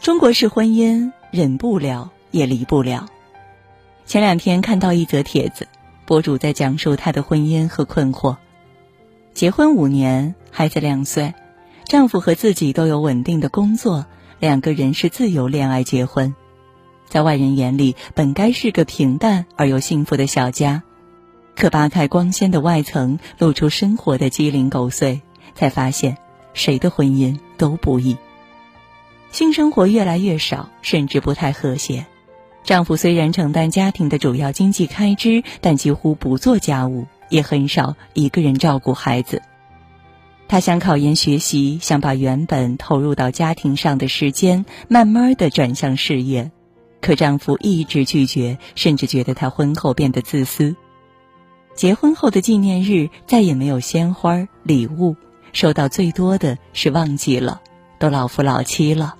中国式婚姻忍不了也离不了。前两天看到一则帖子，博主在讲述他的婚姻和困惑。结婚五年，孩子两岁，丈夫和自己都有稳定的工作，两个人是自由恋爱结婚，在外人眼里本该是个平淡而又幸福的小家，可扒开光鲜的外层，露出生活的鸡零狗碎，才发现谁的婚姻都不易。性生活越来越少，甚至不太和谐。丈夫虽然承担家庭的主要经济开支，但几乎不做家务，也很少一个人照顾孩子。她想考研学习，想把原本投入到家庭上的时间慢慢的转向事业，可丈夫一直拒绝，甚至觉得她婚后变得自私。结婚后的纪念日再也没有鲜花礼物，收到最多的是忘记了，都老夫老妻了。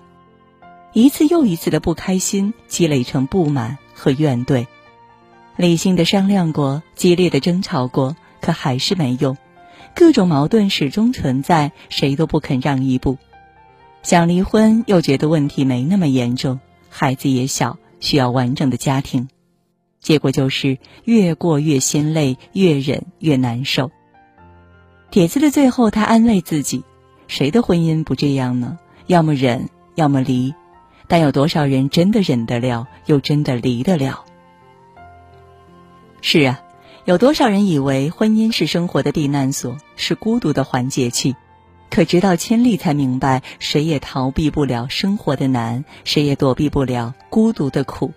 一次又一次的不开心积累成不满和怨怼，理性的商量过，激烈的争吵过，可还是没用。各种矛盾始终存在，谁都不肯让一步。想离婚又觉得问题没那么严重，孩子也小，需要完整的家庭。结果就是越过越心累，越忍越难受。帖子的最后，他安慰自己：谁的婚姻不这样呢？要么忍，要么离。但有多少人真的忍得了，又真的离得了？是啊，有多少人以为婚姻是生活的避难所，是孤独的缓解器？可直到亲历才明白，谁也逃避不了生活的难，谁也躲避不了孤独的苦。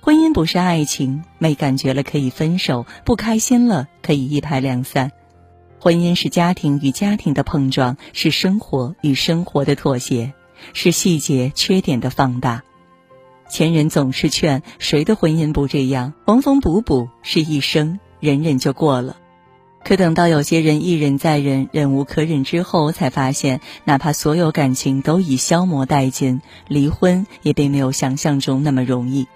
婚姻不是爱情，没感觉了可以分手，不开心了可以一拍两散。婚姻是家庭与家庭的碰撞，是生活与生活的妥协。是细节缺点的放大，前人总是劝谁的婚姻不这样，缝缝补补是一生，忍忍就过了。可等到有些人一忍再忍，忍无可忍之后，才发现，哪怕所有感情都已消磨殆尽，离婚也并没有想象中那么容易。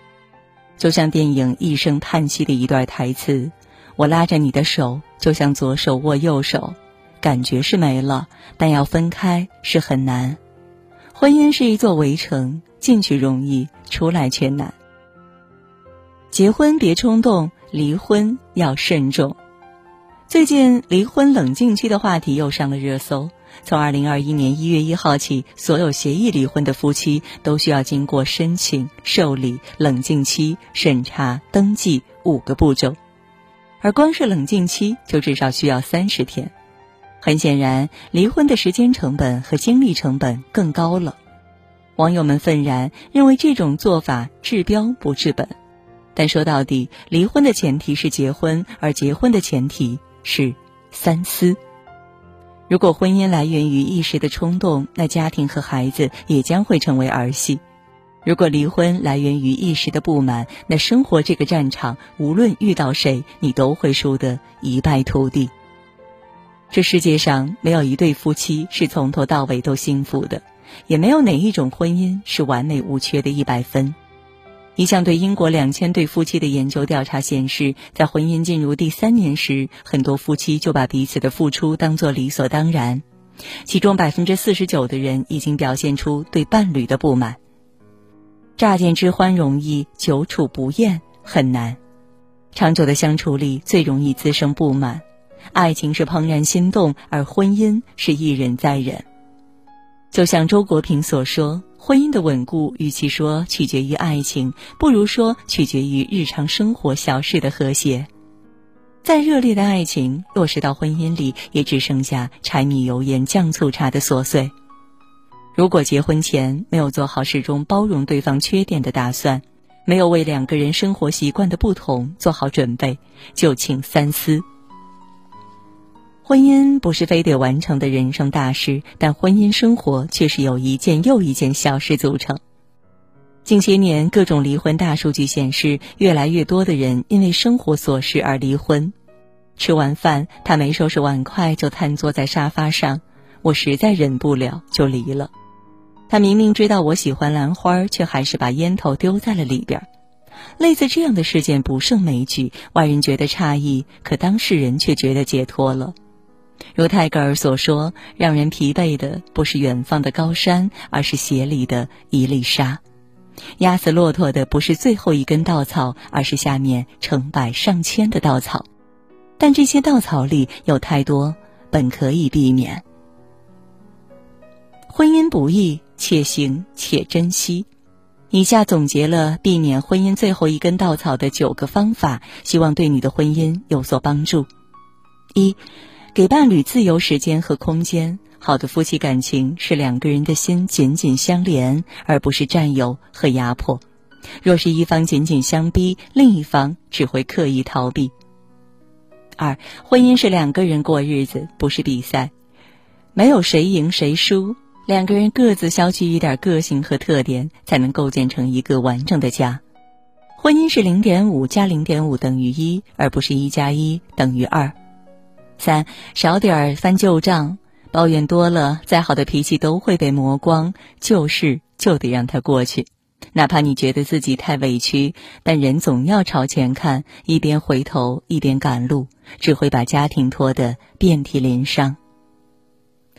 就像电影《一声叹息》的一段台词：“我拉着你的手，就像左手握右手，感觉是没了，但要分开是很难。”婚姻是一座围城，进去容易，出来却难。结婚别冲动，离婚要慎重。最近离婚冷静期的话题又上了热搜。从二零二一年一月一号起，所有协议离婚的夫妻都需要经过申请、受理、冷静期、审查、登记五个步骤，而光是冷静期就至少需要三十天。很显然，离婚的时间成本和精力成本更高了。网友们愤然认为这种做法治标不治本。但说到底，离婚的前提是结婚，而结婚的前提是三思。如果婚姻来源于一时的冲动，那家庭和孩子也将会成为儿戏；如果离婚来源于一时的不满，那生活这个战场，无论遇到谁，你都会输得一败涂地。这世界上没有一对夫妻是从头到尾都幸福的，也没有哪一种婚姻是完美无缺的一百分。一项对英国两千对夫妻的研究调查显示，在婚姻进入第三年时，很多夫妻就把彼此的付出当作理所当然，其中百分之四十九的人已经表现出对伴侣的不满。乍见之欢容易，久处不厌很难，长久的相处里最容易滋生不满。爱情是怦然心动，而婚姻是一忍再忍。就像周国平所说，婚姻的稳固，与其说取决于爱情，不如说取决于日常生活小事的和谐。再热烈的爱情，落实到婚姻里，也只剩下柴米油盐酱醋茶的琐碎。如果结婚前没有做好始终包容对方缺点的打算，没有为两个人生活习惯的不同做好准备，就请三思。婚姻不是非得完成的人生大事，但婚姻生活却是由一件又一件小事组成。近些年，各种离婚大数据显示，越来越多的人因为生活琐事而离婚。吃完饭，他没收拾碗筷就瘫坐在沙发上，我实在忍不了，就离了。他明明知道我喜欢兰花，却还是把烟头丢在了里边。类似这样的事件不胜枚举，外人觉得诧异，可当事人却觉得解脱了。如泰戈尔所说：“让人疲惫的不是远方的高山，而是鞋里的一粒沙；压死骆驼的不是最后一根稻草，而是下面成百上千的稻草。但这些稻草里有太多本可以避免。婚姻不易，且行且珍惜。以下总结了避免婚姻最后一根稻草的九个方法，希望对你的婚姻有所帮助。一。给伴侣自由时间和空间。好的夫妻感情是两个人的心紧紧相连，而不是占有和压迫。若是一方紧紧相逼，另一方只会刻意逃避。二，婚姻是两个人过日子，不是比赛，没有谁赢谁输。两个人各自消去一点个性和特点，才能构建成一个完整的家。婚姻是零点五加零点五等于一，而不是一加一等于二。三少点儿翻旧账，抱怨多了，再好的脾气都会被磨光。旧事就得让它过去，哪怕你觉得自己太委屈，但人总要朝前看，一边回头一边赶路，只会把家庭拖得遍体鳞伤。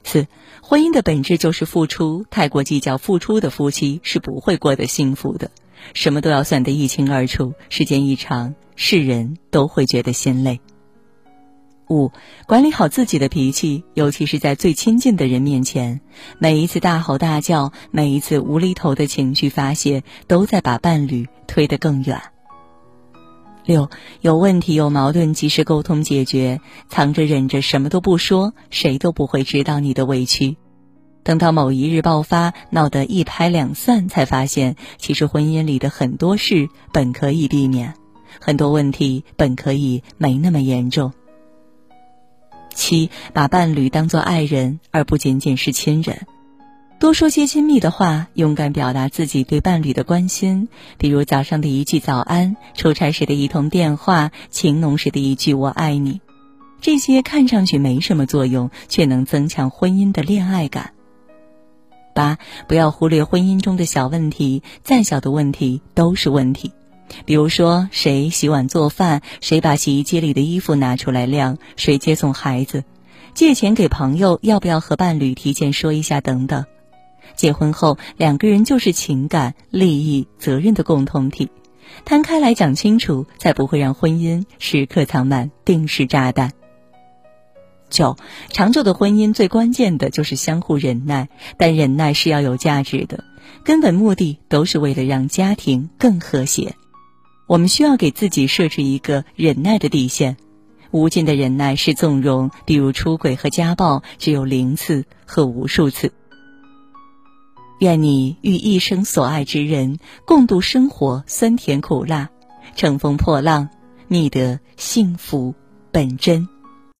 四婚姻的本质就是付出，太过计较付出的夫妻是不会过得幸福的。什么都要算得一清二楚，时间一长，世人都会觉得心累。五，管理好自己的脾气，尤其是在最亲近的人面前。每一次大吼大叫，每一次无厘头的情绪发泄，都在把伴侣推得更远。六，有问题有矛盾及时沟通解决，藏着忍着什么都不说，谁都不会知道你的委屈。等到某一日爆发，闹得一拍两散，才发现其实婚姻里的很多事本可以避免，很多问题本可以没那么严重。七，把伴侣当作爱人，而不仅仅是亲人，多说些亲密的话，勇敢表达自己对伴侣的关心，比如早上的一句早安，出差时的一通电话，情浓时的一句我爱你，这些看上去没什么作用，却能增强婚姻的恋爱感。八，不要忽略婚姻中的小问题，再小的问题都是问题。比如说，谁洗碗做饭，谁把洗衣机里的衣服拿出来晾，谁接送孩子，借钱给朋友，要不要和伴侣提前说一下等等。结婚后，两个人就是情感、利益、责任的共同体，摊开来讲清楚，才不会让婚姻时刻藏满定时炸弹。九，长久的婚姻最关键的就是相互忍耐，但忍耐是要有价值的，根本目的都是为了让家庭更和谐。我们需要给自己设置一个忍耐的底线，无尽的忍耐是纵容，比如出轨和家暴，只有零次和无数次。愿你与一生所爱之人共度生活酸甜苦辣，乘风破浪，觅得幸福本真。